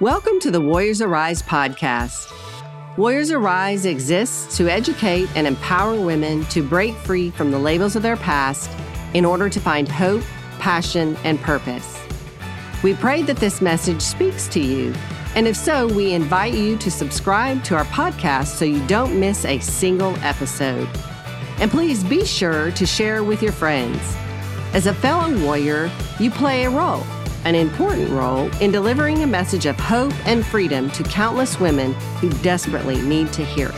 Welcome to the Warriors Arise podcast. Warriors Arise exists to educate and empower women to break free from the labels of their past in order to find hope, passion, and purpose. We pray that this message speaks to you. And if so, we invite you to subscribe to our podcast so you don't miss a single episode. And please be sure to share with your friends. As a fellow warrior, you play a role, an important role, in delivering a message of hope and freedom to countless women who desperately need to hear it.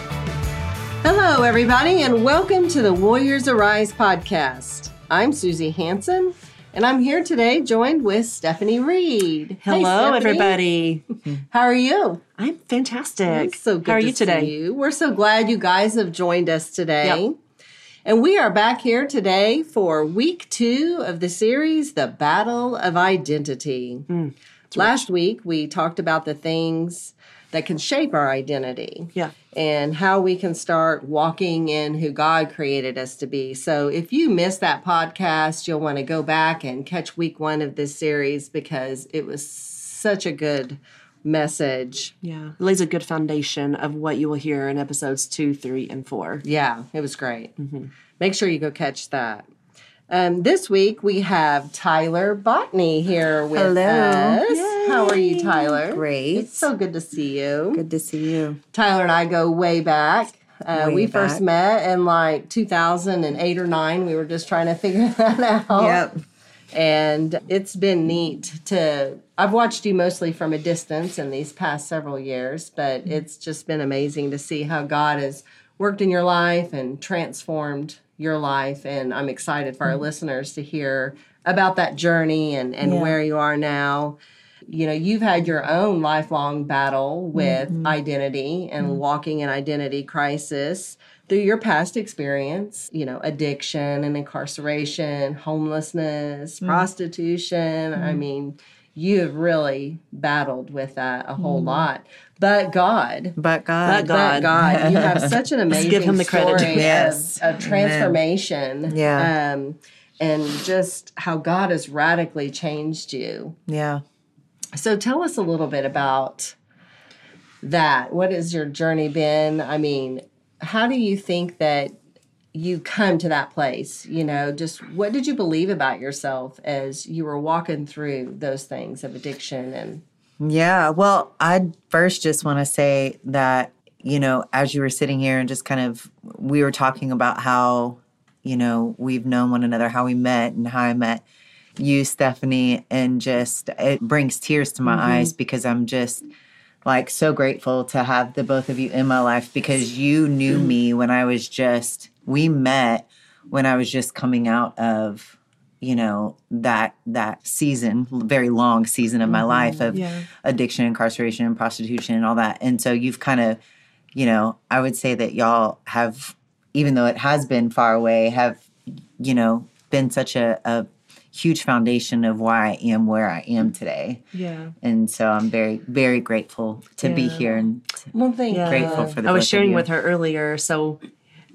Hello, everybody, and welcome to the Warriors Arise podcast. I'm Susie Hanson, and I'm here today joined with Stephanie Reed. Hello, hey, Stephanie. everybody. How are you? I'm fantastic. It's so good How are to you today? see you. We're so glad you guys have joined us today. Yep. And we are back here today for week two of the series, The Battle of Identity. Mm, Last week, we talked about the things that can shape our identity Yeah. and how we can start walking in who God created us to be. So, if you missed that podcast, you'll want to go back and catch week one of this series because it was such a good message. Yeah. It lays a good foundation of what you will hear in episodes two, three, and four. Yeah, it was great. Make sure you go catch that. Um, this week we have Tyler Botany here with Hello. us. How are you, Tyler? Great. It's so good to see you. Good to see you. Tyler and I go way back. Uh, Way we first met in like 2008 or 9. We were just trying to figure that out. Yep. And it's been neat to. I've watched you mostly from a distance in these past several years, but mm-hmm. it's just been amazing to see how God has worked in your life and transformed your life. And I'm excited for our mm-hmm. listeners to hear about that journey and, and Yeah. where you are now. You know, you've had your own lifelong battle with mm-hmm. identity and walking in identity crisis through your past experience, you know, addiction and incarceration, homelessness, mm-hmm. prostitution. I mm-hmm. mean, you have really battled with that a whole mm-hmm. lot. But God, But God. But God. God, you have such an amazing give him the credit. story Yes. of, of transformation. Yeah. Um, and just how God has radically changed you. Yeah. So tell us a little bit about that. What has your journey been? I mean, how do you think that you come to that place? You know, just what did you believe about yourself as you were walking through those things of addiction and Yeah. Well, I first just want to say that, you know, as you were sitting here and just kind of, we were talking about how, you know, we've known one another, how we met and how I met you, Stephanie, and just it brings tears to my mm-hmm. eyes because I'm just like so grateful to have the both of you in my life because you knew mm. me when I was just, we met when I was just coming out of you know that that season very long season of my life mm-hmm. of Yeah. addiction incarceration and prostitution and all that. And so you've kind of you know i would say that y'all have even though it has been far away have you know been such a, a huge foundation of why i am where i am mm. today Yeah. and so i'm very very grateful to be here and well thank Yeah. grateful for the I both was of sharing you. with her earlier. So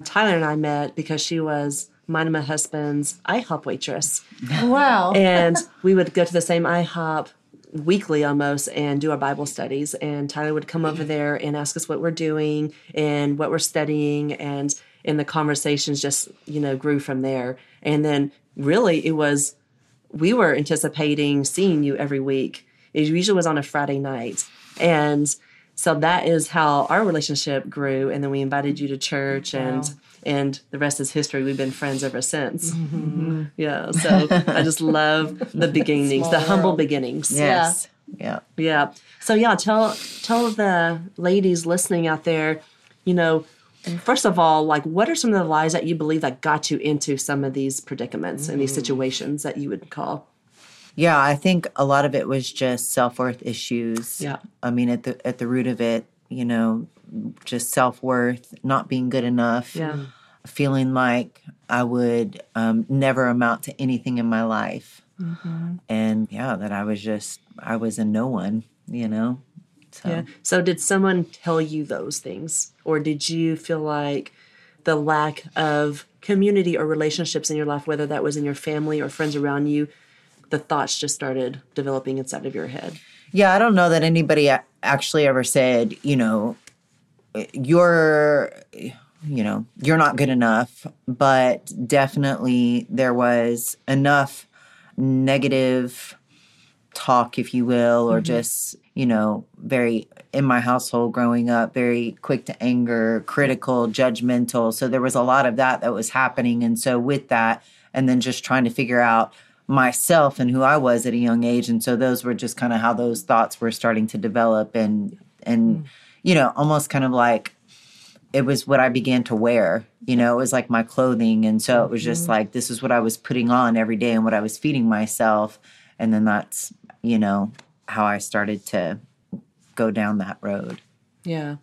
Tyler and I met because she was mine and my husband's IHOP waitress. Wow. and we would go to the same IHOP weekly almost and do our Bible studies. And Tyler would come over there and ask us what we're doing and what we're studying. And and the conversations just, you know, grew from there. And then really it was we were anticipating seeing you every week. It usually was on a Friday night. And so that is how our relationship grew. And then we invited you to church and and the rest is history. We've been friends ever since. Mm-hmm. Yeah. So I just love the beginnings, the Small humble world. beginnings. yes yeah Yeah. So yeah, tell tell the ladies listening out there, you know, first of all, like what are some of the lies that you believe that got you into some of these predicaments and these situations that you would call? Yeah, I think a lot of it was just self worth issues. Yeah. I mean, at the at the root of it, you know, just self worth, not being good enough. Yeah. Feeling like I would um, never amount to anything in my life, and yeah, that I was just I was a no one. You know. So Yeah. So did someone tell you those things or did you feel like the lack of community or relationships in your life whether that was in your family or friends around you the thoughts just started developing inside of your head? Yeah, I don't know that anybody actually ever said, you know, you're, you know, you're not good enough, but definitely there was enough negative talk, if you will, or mm-hmm. just, you know, very in my household growing up, very quick to anger, critical, judgmental. So there was a lot of that that was happening. And so with that, and then just trying to figure out myself and who I was at a young age. And so those were just kind of how those thoughts were starting to develop and and mm. you know, almost kind of like it was what I began to wear. You know, it was like my clothing. And so it was just mm-hmm. like this is what I was putting on every day and what I was feeding myself. And then that's, you know, how I started to go down that road. Yeah.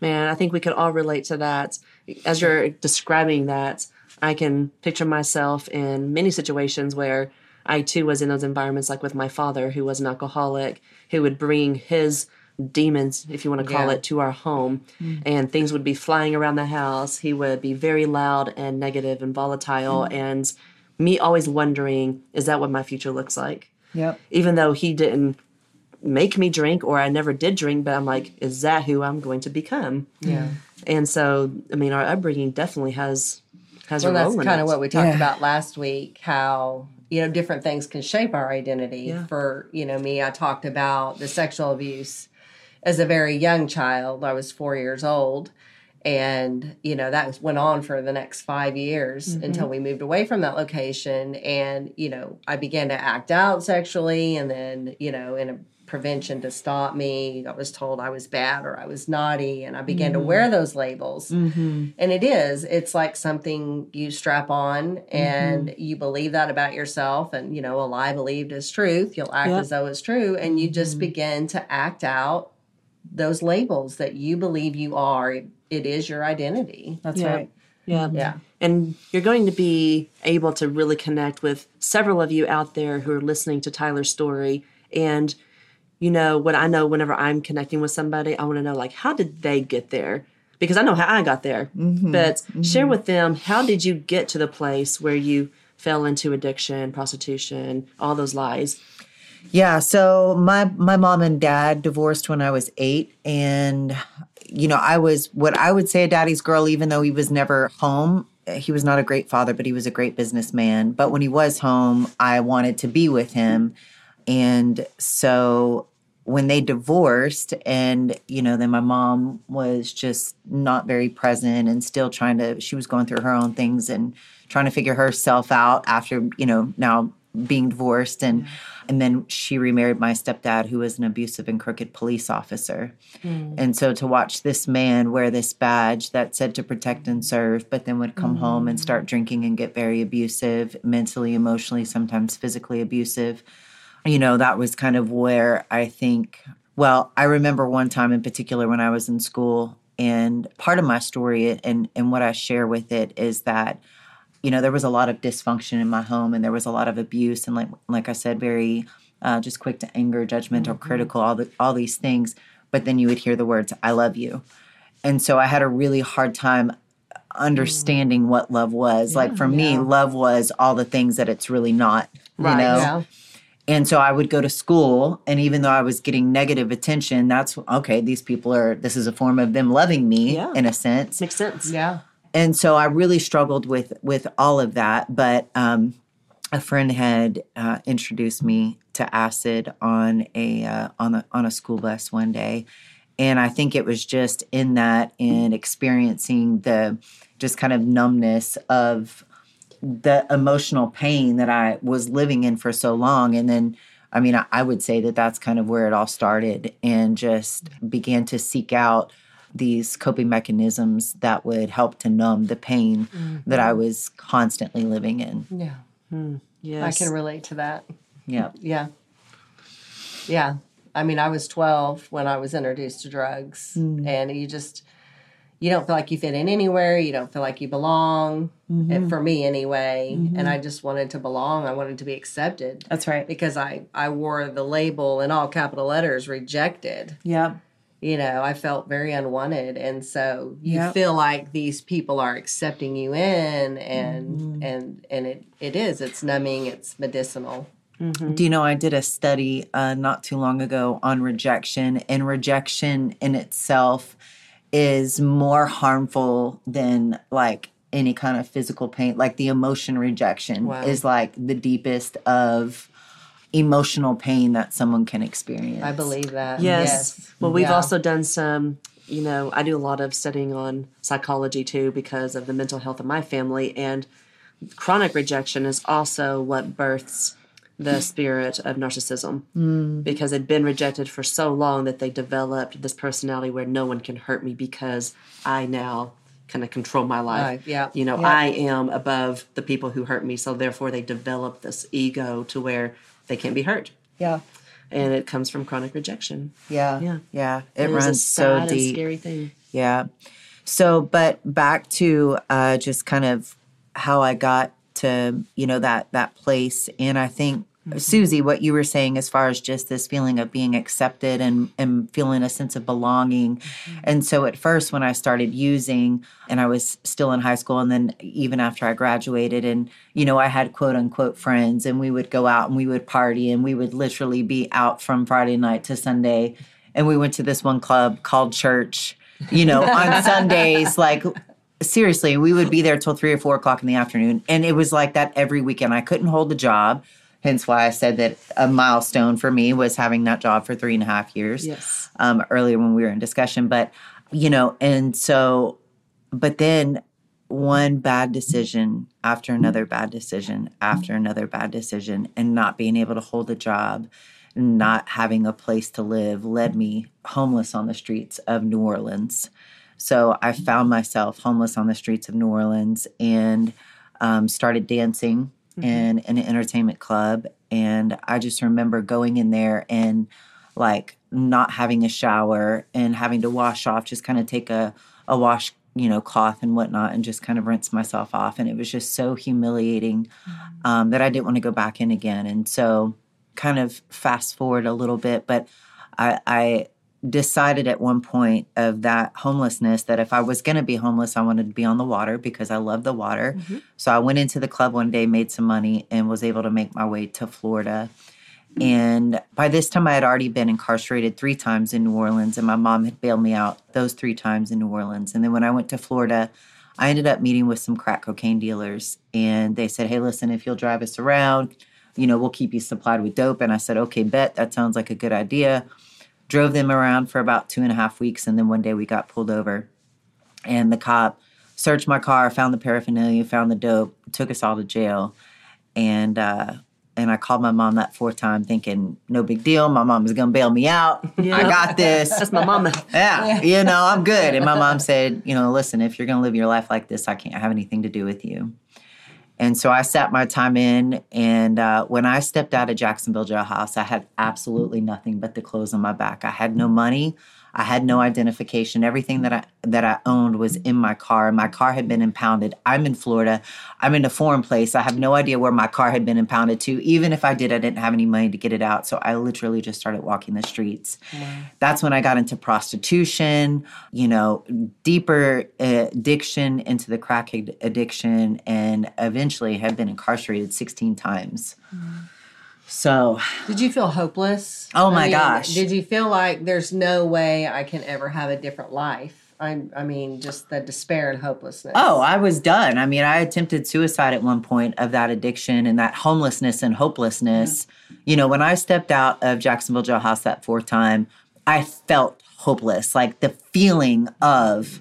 Man, I think we could all relate to that. As you're describing that, I can picture myself in many situations where I too was in those environments, like with my father, who was an alcoholic, who would bring his demons, if you want to call Yeah. it, to our home, mm. and things would be flying around the house. He would be very loud and negative and volatile, mm. and me always wondering, is that what my future looks like? Yep. even though he didn't make me drink or I never did drink, but I'm like, is that who I'm going to become? Yeah. And so, I mean, our upbringing definitely has has Well, a that's role in kind of what we talked Yeah. about last week. How you know different things can shape our identity. Yeah. For you know me, I talked about the sexual abuse as a very young child. I was four years old, and you know that was- went on for the next five years mm-hmm. until we moved away from that location. And you know, I began to act out sexually, and then you know, in a prevention to stop me, I was told I was bad or I was naughty, and I began to mm-hmm. wear those labels. Mm-hmm. And it is, it's like something you strap on and you believe that about yourself. And, you know, a lie believed is truth. You'll act Yep. as though it's true. And you just begin to act out those labels that you believe you are. It is your identity. That's Yeah. right. yeah. Yeah. And you're going to be able to really connect with several of you out there who are listening to Tyler's story. And, you know, what I know whenever I'm connecting with somebody, I want to know, like, how did they get there? Because I know how I got there. Mm-hmm. But mm-hmm. share with them, how did you get to the place where you fell into addiction, prostitution, all those lies? Yeah, so my my mom and dad divorced when I was 8 and you know, I was what I would say a daddy's girl even though he was never home. Eh, he was not a great father, but he was a great businessman. But when he was home, I wanted to be with him. And so when they divorced and you know then my mom was just not very present and still trying to she was going through her own things and trying to figure herself out after you know now being divorced and and then she remarried my stepdad who was an abusive and crooked police officer. Hmm. And so to watch this man wear this badge that said to protect and serve but then would come home and start mm. drinking and get very abusive mentally emotionally sometimes physically abusive you know, that was kind of where I think, well, I remember one time in particular when I was in school, and part of my story and, and what I share with it is that, you know, there was a lot of dysfunction in my home and there was a lot of abuse, and like like I said, very uh, just quick to anger, judgmental, critical, all the all these things. But then you would hear the words "I love you," and so I had a really hard time understanding what love was. like for me, love was all the things that it's really not. You know? Yeah. And so I would go to school, and even though I was getting negative attention, that's okay, these people are, this is a form of them loving me Yeah. in a sense. Makes sense. Yeah. And so I really struggled with with all of that. But um, a friend had uh, introduced me to acid on a uh, on a on a school bus one day, and I think it was just in that in experiencing the just kind of numbness of the emotional pain that I was living in for so long. And then, I mean, I, I would say that that's kind of where it all started and just began to seek out these coping mechanisms that would help to numb the pain that I mm-hmm. was constantly living in. Yeah. Hmm. Yes. I can relate to that. Yeah. Yeah. Yeah. I mean, I was 12 when I was introduced to drugs, mm. and you just, you don't feel like you fit in anywhere. You don't feel like you belong, and for me anyway. And mm-hmm. I just wanted to belong. I wanted to be accepted That's right. because I, I wore the label in all capital letters rejected. Yeah. You know, I felt very unwanted. And so you Yep. feel like these people are accepting you in and and and it, it is. It's numbing, it's medicinal. Do you know I did a study uh, not too long ago on rejection, and rejection in itself is more harmful than like any kind of physical pain. Like the emotion rejection Wow. is like the deepest of emotional pain that someone can experience. I believe that. Yes. Well, we've Yeah. also done some, you know, I do a lot of studying on psychology too because of the mental health of my family. And chronic rejection is also what births the spirit of narcissism mm. because they'd been rejected for so long that they developed this personality where no one can hurt me because I now kind of control my life. Right, yeah. You know, Yeah. I am above the people who hurt me. So therefore, they develop this ego to where they can't be hurt. yeah, And it comes from chronic rejection. yeah, Yeah. yeah. It, It runs so deep. scary thing. Yeah. So, but back to uh, just kind of how I got to you know that that place, and I think Susie, what you were saying as far as just this feeling of being accepted and and feeling a sense of belonging, mm-hmm. and so at first when I started using, and I was still in high school, and then even after I graduated, and you know I had quote unquote friends, and we would go out and we would party, and we would literally be out from Friday night to Sunday, and we went to this one club called church you know, on Sundays, like seriously, we would be there till three or four o'clock in the afternoon. And it was like that every weekend. I couldn't hold the job. Hence why I said that a milestone for me was having that job for three and a half years. Yes. Um, earlier when we were in discussion. But, you know, and so, but then one bad decision after another bad decision after another bad decision and not being able to hold a job not having a place to live led me homeless on the streets of New Orleans. So I found myself homeless on the streets of New Orleans and um, started dancing in an entertainment club. And I just remember going in there and like not having a shower and having to wash off, just kind of take a, a wash, you know, cloth and whatnot and just kind of rinse myself off. And it was just so humiliating um, that I didn't want to go back in again. And so, kind of fast forward a little bit, but I, I decided at one point of that homelessness that if I was going to be homeless, I wanted to be on the water because I love the water. Mm-hmm. So I went into the club one day, made some money, and was able to make my way to Florida. And by this time, I had already been incarcerated three times in New Orleans, and my mom had bailed me out those three times in New Orleans. And then when I went to Florida, I ended up meeting with some crack cocaine dealers, and they said, Hey, listen, if you'll drive us around, you know, we'll keep you supplied with dope. And I said, Okay, bet that sounds like a good idea. Drove them around for about two and a half weeks, and then one day we got pulled over, and the cop searched my car, found the paraphernalia, found the dope, took us all to jail, and uh, and I called my mom that fourth time, thinking no big deal. My mom was gonna bail me out. I got this. That's my mama. yeah, you know, I'm good. And my mom said, you know, listen, if you're to live your life like this, I can't have anything to do with you. And so I sat my time in. And uh, when I stepped out of Jacksonville jailhouse, I had absolutely nothing but the clothes on my back. I had no money. I had no identification. Everything that I that I owned was in my car. My car had been impounded. I'm in Florida. I'm in a foreign place. I have no idea where my car had been impounded to. Even if I did, I didn't have any money to get it out. So I literally just started walking the streets. That's when I got into prostitution, you know, deeper uh, addiction into the crack addiction, and eventually have been incarcerated 16 times. So Did you feel hopeless? Oh my gosh. Did you feel like there's no way I can ever have a different life? I, I mean, just the despair and hopelessness. Oh, I was done. I mean, I attempted suicide at one point of that addiction and that homelessness and hopelessness. Mm-hmm. You know, when I stepped out of Jacksonville jailhouse that fourth time, I felt hopeless, like the feeling of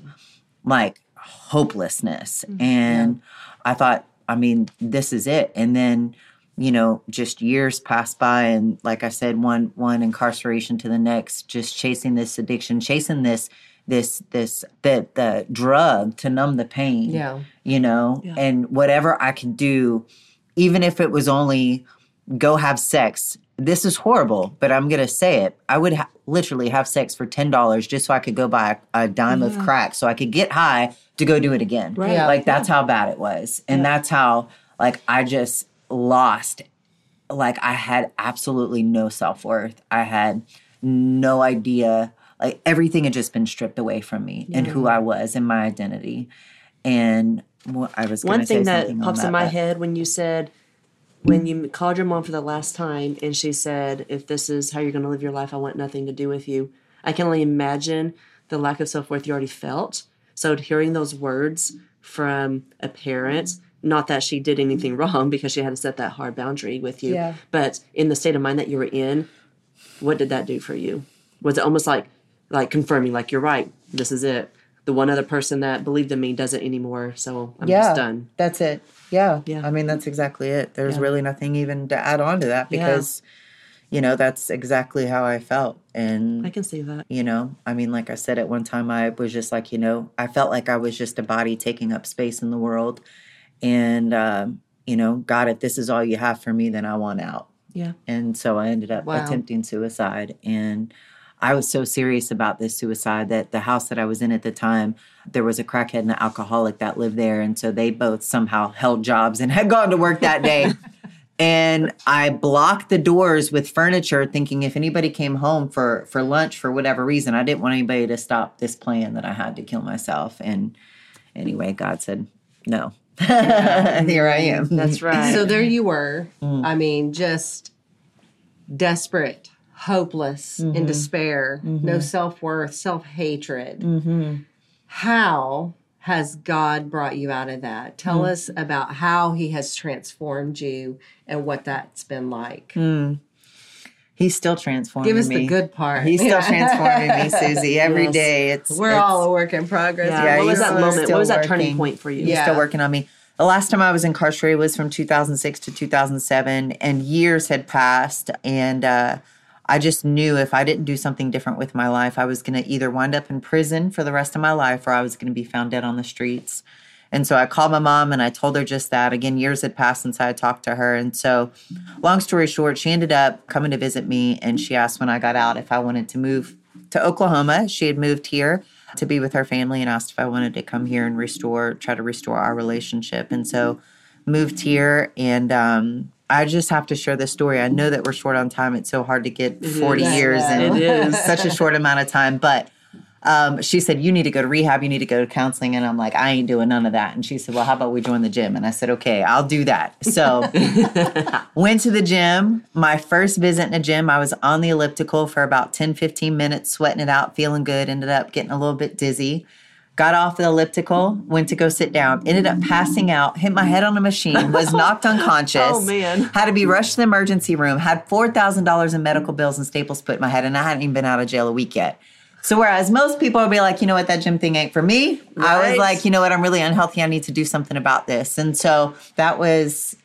like hopelessness. Mm-hmm. And I thought, I mean, this is it. And then, you know, just years pass by and like I said, one one incarceration to the next, just chasing this addiction, chasing this this this the the drug to numb the pain. Yeah. You know, and whatever I could do, even if it was only go have sex. This is horrible, but I'm gonna say it. I would ha- literally have sex for ten dollars just so I could go buy a, a dime of crack, so I could get high to go do it again. Right. Yeah. Like that's how bad it was, and that's how like I just lost. Like I had absolutely no self worth. I had no idea. Like everything had just been stripped away from me and who I was and my identity. And what I was One thing say that pops in my but- head when you said when you called your mom for the last time and she said, if this is how you're going to live your life, I want nothing to do with you. I can only imagine the lack of self worth you already felt. So hearing those words from a parent, not that she did anything mm-hmm. wrong because she had to set that hard boundary with you, Yeah. but in the state of mind that you were in, what did that do for you? Was it almost like like confirming, like you're right, this is it. The one other person that believed in me doesn't anymore, so I'm yeah, just done. That's it. Yeah. Yeah. I mean, that's exactly it. There's Yeah. really nothing even to add on to that Yeah. because, you know, that's exactly how I felt. And I can see that. you know i mean like i said at one time i was just like you know i felt like i was just a body taking up space in the world and um, you know god if this is all you have for me then i want out Yeah. and so i ended up Wow. attempting suicide and i was so serious about this suicide that the house that i was in at the time there was a crackhead and an alcoholic that lived there and so they both somehow held jobs and had gone to work that day and I blocked the doors with furniture, thinking if anybody came home for for lunch for whatever reason, I didn't want anybody to stop this plan that I had to kill myself. And anyway, God said no. here I am. That's right. So there you were. Mm. I mean, just desperate, hopeless, Mm-hmm. in despair, no self worth, self hatred. Mm-hmm. How has God brought you out of that? Tell Mm. us about how He has transformed you and what that's been like. He's still transforming me. Give us me. the good part. He's still transforming me, Susie. Every Yes. day, it's We're it's- all a work in progress. Yeah, Yeah, what was that moment? What was that turning working. point for you? He's Yeah. still working on me. The last time I was incarcerated was from 2006 to 2007, and years had passed. And uh, I just knew if I didn't do something different with my life, I was going to either wind up in prison for the rest of my life or I was going to be found dead on the streets. And so I called my mom and I told her just that. Again, years had passed since I had talked to her. And so, long story short, she ended up coming to visit me and she asked when I got out if I wanted to move to Oklahoma. She had moved here to be with her family and asked if I wanted to come here and restore, try to restore our relationship. And so, moved here and um, I just have to share this story. I know that we're short on time. It's so hard to get 40 is. years I in. It is. such a short amount of time. But um, she said, You need to go to rehab, you need to go to counseling. And I'm like, I ain't doing none of that. And she said, Well, how about we join the gym? And I said, Okay, I'll do that. So went to the gym. My first visit in a gym, I was on the elliptical for about 10, 15 minutes, sweating it out, feeling good, ended up getting a little bit dizzy. Got off the elliptical, went to go sit down, ended up passing out, hit my head on a machine, was knocked unconscious. Oh, man. Had to be rushed to the emergency room, had $4,000 in medical bills and staples put in my head, and I hadn't even been out of jail a week yet. So whereas most people would be like, you know what, that gym thing ain't for me, I was like, you know what, I'm really unhealthy. I need to do something about this. And so that was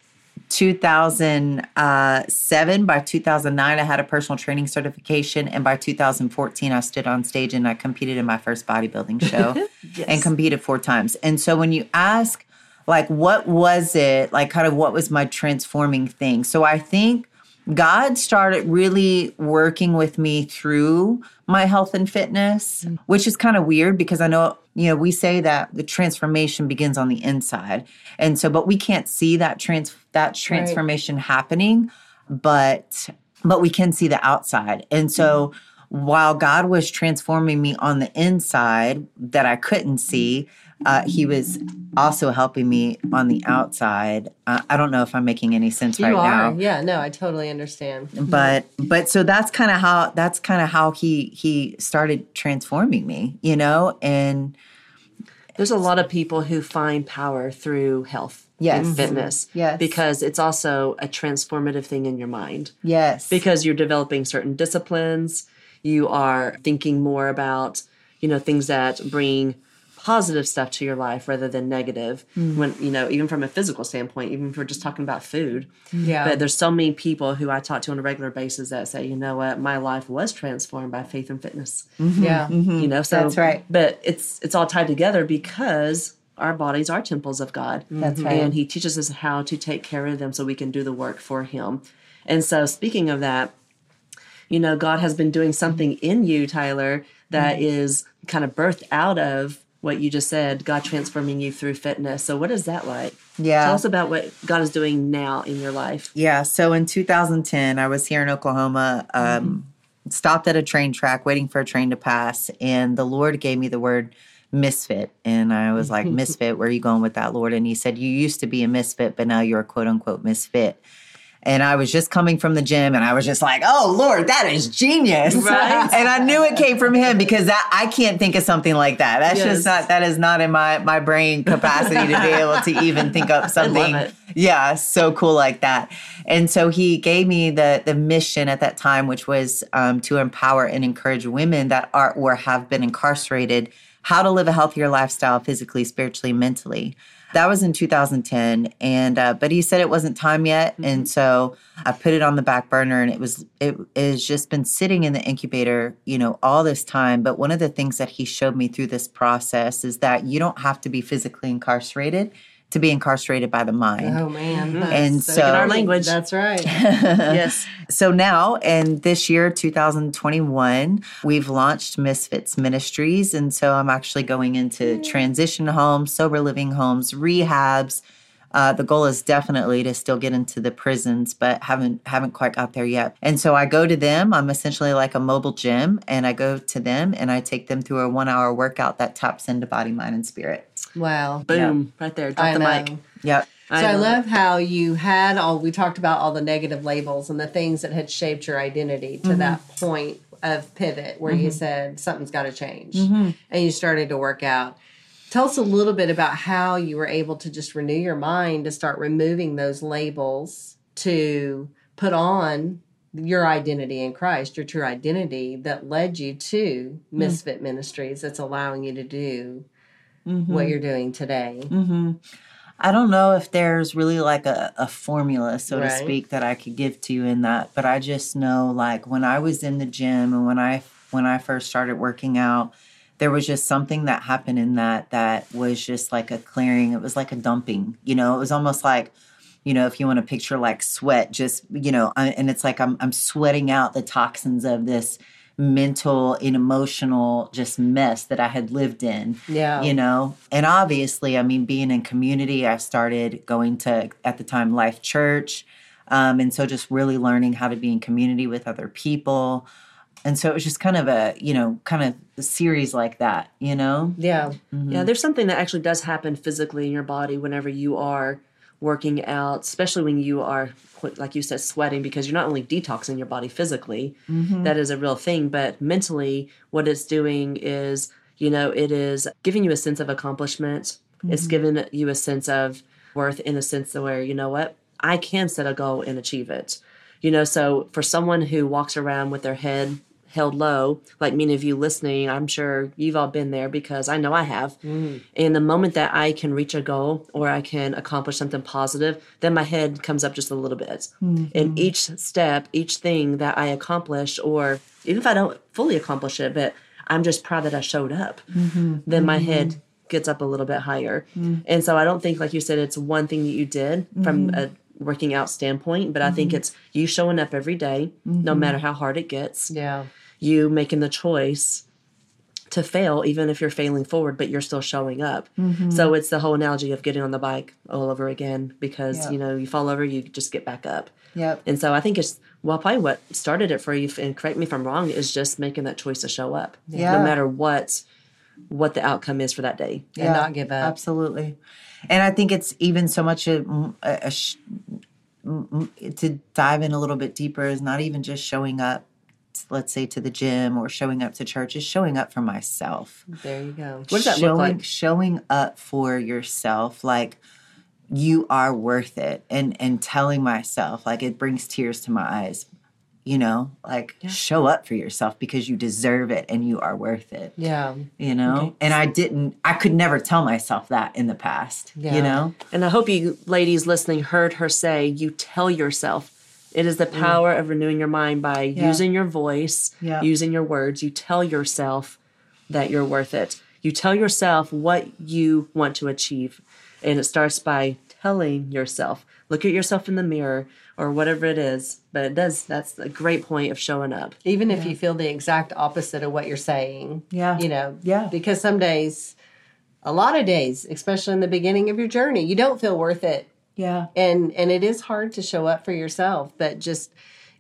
2007. By 2009, I had a personal training certification, and by 2014, I stood on stage and I competed in my first bodybuilding show and competed four times. And so when you ask, like, what was it? Like, kind of what was my transforming thing? So I think God started really working with me through my health and fitness, mm. which is kind of weird because I know, you know, we say that the transformation begins on the inside. And so but we can't see that trans that transformation happening, but but we can see the outside. And so mm-hmm. while God was transforming me on the inside that I couldn't mm-hmm. see, uh, he was also helping me on the outside. Uh, I don't know if I'm making any sense You right are. now Yeah, no, I totally understand. but but so that's kind of how that's kind of how he he started transforming me you know and There's a lot of people who find power through health Yes. and fitness. Yes. Because it's also a transformative thing in your mind. yes Because you're developing certain disciplines, you are thinking more about, you know, things that bring positive stuff to your life rather than negative. Mm. When, you know, even from a physical standpoint, even if we're just talking about food. Yeah. But there's so many people who I talk to on a regular basis that say, you know what, my life was transformed by faith and fitness mm-hmm. yeah. Mm-hmm. you know so That's right. but it's it's all tied together because our bodies are temples of god That's right. Mm-hmm. and he teaches us how to take care of them so we can do the work for him and so speaking of that you know god has been doing something in you tyler that Mm-hmm. is kind of birthed out of what you just said god transforming you through fitness. So what is that like? Yeah. tell us about what god is doing now in your life. Yeah so in 2010 i was here in oklahoma um stopped at a train track waiting for a train to pass and the lord gave me the word misfit. And i was like misfit where are you going with that lord? And he said you used to be a misfit but now you're a quote unquote misfit And I was just coming from the gym and I was just like, oh Lord, that is genius. Right. and I knew it came from him because that I can't think of something like that. That's Yes. just not that is not in my my brain capacity to be able to even think up something. Yeah, so cool like that. And so he gave me the the mission at that time, which was um, to empower and encourage women that are or have been incarcerated how to live a healthier lifestyle physically, spiritually, mentally. That was in 2010, and uh, but he said it wasn't time yet, and so I put it on the back burner, and it was it has just been sitting in the incubator, you know, all this time. But one of the things that he showed me through this process is that you don't have to be physically incarcerated to be incarcerated by the mind. Oh man. And That's so- In our language. That's right. yes. So now, and this year, 2021, we've launched Misfits Ministries. And so I'm actually going into transition homes, sober living homes, rehabs. Uh, the goal is definitely to still get into the prisons, but haven't haven't quite got there yet. And so I go to them. I'm essentially like a mobile gym, and I go to them and I take them through a one hour workout that taps into body, mind, and spirit. Wow. Boom. Right there. Drop I the know. mic. Yep. So I, love how you had all we talked about all the negative labels and the things that had shaped your identity to mm-hmm. that point of pivot where you mm-hmm. said something's got to change mm-hmm. and you started to work out. Tell us a little bit about how you were able to just renew your mind to start removing those labels to put on your identity in Christ, your true identity that led you to mm. Misfit Ministries that's allowing you to do what mm-hmm. you're doing today. Mm-hmm. I don't know if there's really like a, a formula, so to speak, that I could give to you in that. But I just know like when I was in the gym and when I when I first started working out, there was just something that happened in that that was just like a clearing. It was like a dumping. You know, it was almost like you know, if you want to picture like sweat, just you know, I- and it's like I'm I'm sweating out the toxins of this mental and emotional just mess that I had lived in Yeah. you know and obviously i mean being in community i started going to at the time life church um, and so just really learning how to be in community with other people and so it was just kind of a you know kind of a series like that you know Yeah. Yeah, there's something that actually does happen physically in your body whenever you are working out, especially when you are, like you said, sweating, because you're not only detoxing your body physically, mm-hmm. that is a real thing, but mentally, what it's doing is, you know, it is giving you a sense of accomplishment. It's mm-hmm. giving you a sense of worth in a sense of where, you know what, I can set a goal and achieve it. You know, so for someone who walks around with their head held low, like many of you listening, I'm sure you've all been there because I know I have. Mm. And the moment that I can reach a goal or I can accomplish something positive, then my head comes up just a little bit. And mm-hmm. each step, each thing that I accomplish, or even if I don't fully accomplish it, but I'm just proud that I showed up, mm-hmm. then my head mm-hmm. gets up a little bit higher. Mm. And so I don't think, like you said, it's one thing that you did from a working out standpoint, but I think it's you showing up every day, no matter how hard it gets. Yeah. You making the choice to fail even if you're failing forward but you're still showing up so mm-hmm. it's the whole analogy of getting on the bike all over again because Yeah. you know you fall over you just get back up yep and so i think it's well probably what started it for you and correct me if i'm wrong is just making that choice to show up Yeah. no matter what what the outcome is for that day And not give up. absolutely and i think it's even so much a, a- a sh- to dive in a little bit deeper is not even just showing up let's say to the gym or showing up to church is showing up for myself There you go. What does that showing, look like? Showing up for yourself, like you are worth it, and and telling myself, like it brings tears to my eyes. You know, like show up for yourself because you deserve it and you are worth it. Yeah. You know, and I didn't. I could never tell myself that in the past. Yeah. You know, And I hope you ladies listening heard her say, you tell yourself. It is the mm. power of renewing your mind by using your voice, Yeah. using your words. You tell yourself that you're worth it. You tell yourself what you want to achieve. And it starts by telling yourself. Look at yourself in the mirror or whatever it is. But it does, that's a great point of showing up. Even if you feel the exact opposite of what you're saying. Yeah. You know, Yeah. Because some days, a lot of days, especially in the beginning of your journey, you don't feel worth it. Yeah, And and it is hard to show up for yourself, but just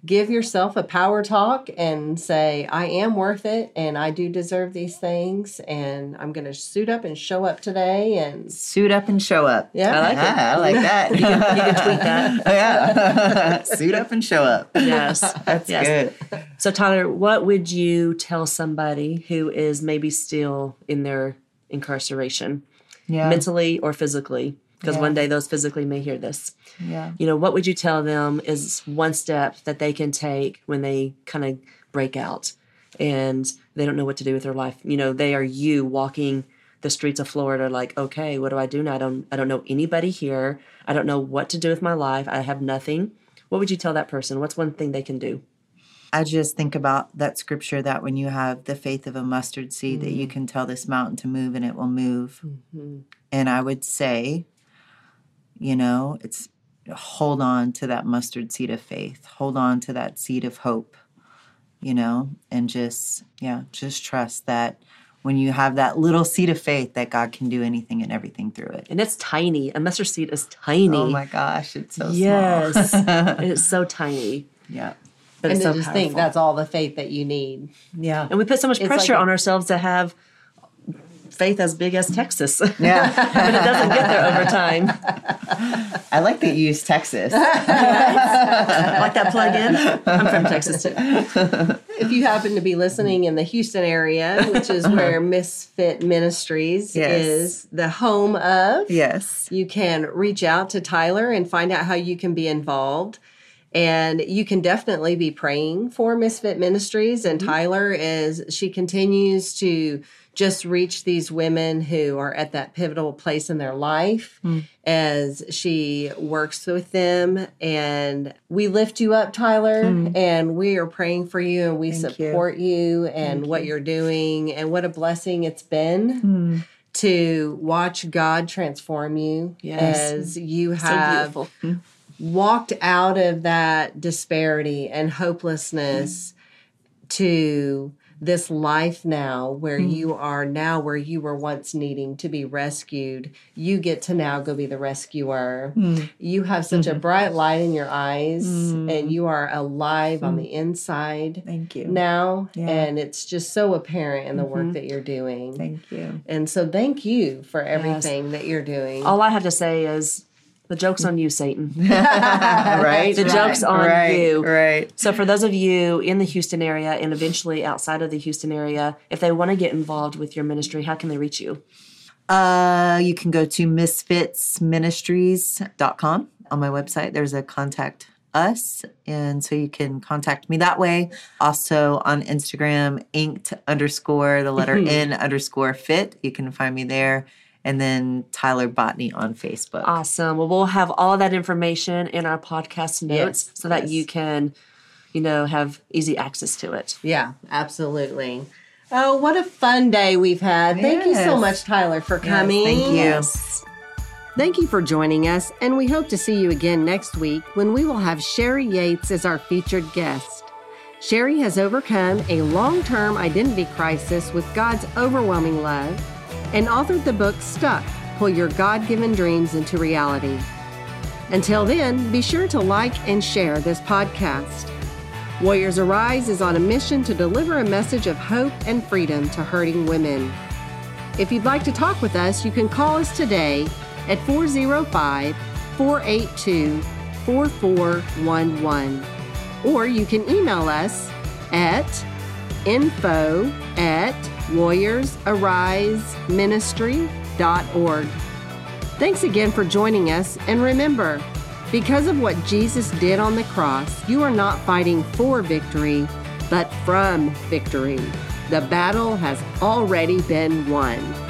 give yourself a power talk and say, I am worth it and I do deserve these things and I'm going to suit up and show up today and Suit up and show up. Yeah. I like it. I like that. you, can, you can tweet that. yeah. Suit up and show up. Yes. That's Yes. good. So, Tyler, what would you tell somebody who is maybe still in their incarceration, Yeah. mentally or physically? Because Yeah. one day those physically may hear this. yeah. You know, what would you tell them is one step that they can take when they kind of break out and they don't know what to do with their life? You know, they are you walking the streets of Florida like, okay, what do I do now? I don't I don't know anybody here. I don't know what to do with my life. I have nothing. What would you tell that person? What's one thing they can do? I just think about that scripture that when you have the faith of a mustard seed, that you mm. can tell this mountain to move and it will move. Mm-hmm. And I would say, you know, it's hold on to that mustard seed of faith, hold on to that seed of hope, you know, and just, yeah, just trust that when you have that little seed of faith, that God can do anything and everything through it. And it's tiny. A mustard seed is tiny. Oh my gosh, it's so yes. small. it's so tiny. yeah. But and it's to so just powerful. think that's all the faith that you need. Yeah. and we put so much It's pressure like a- on ourselves to have faith as big as Texas. Yeah. but it doesn't get there over time. I like that you use Texas. like that plug in. I'm from Texas too. If you happen to be listening in the Houston area, which is uh-huh. where Misfit Ministries Yes. is the home of, yes. you can reach out to Tyler and find out how you can be involved. And you can definitely be praying for Misfit Ministries. And mm-hmm. Tyler is, she continues to just reach these women who are at that pivotal place in their life mm. as she works with them. And we lift you up, Tyler, mm. and we are praying for you and we Thank support you, and what you're doing. And what a blessing it's been mm. to watch God transform you Yes. as you So have beautiful. Walked out of that disparity and hopelessness to this life now where hmm. you are now where you were once needing to be rescued. You get to now go be the rescuer. Hmm. You have such a mm-hmm. bright light in your eyes hmm. and you are alive on the inside Thank you. now Yeah. and it's just so apparent in the work mm-hmm. that you're doing. Thank you. and so thank you for everything that you're doing. All I have to say is the joke's on you, Satan. right? The joke's on right, you. Right. So, for those of you in the Houston area and eventually outside of the Houston area, if they want to get involved with your ministry, how can they reach you? Uh, you can go to misfitsministries.com on my website. There's a contact us, and so you can contact me that way. Also on Instagram, inked underscore the letter N underscore fit. You can find me there. And then Tyler Botany on Facebook. Awesome. Well, we'll have all that information in our podcast notes Yes, so that yes. you can, you know, have easy access to it. Yeah, absolutely. Oh, what a fun day we've had. Thank you so much, Tyler, for coming. thank you. Thank you for joining us, and we hope to see you again next week when we will have Sherry Yates as our featured guest. Sherry has overcome a long term identity crisis with God's overwhelming love and authored the book Stuck Pull Your God Given Dreams into Reality. Until then, be sure to like and share this podcast. Warriors Arise is on a mission to deliver a message of hope and freedom to hurting women. If you'd like to talk with us, you can call us today at 405 482 4411. Or you can email us at info at warriorsariseministry.org. Thanks again for joining us, and remember, because of what Jesus did on the cross, you are not fighting for victory, but from victory. The battle has already been won.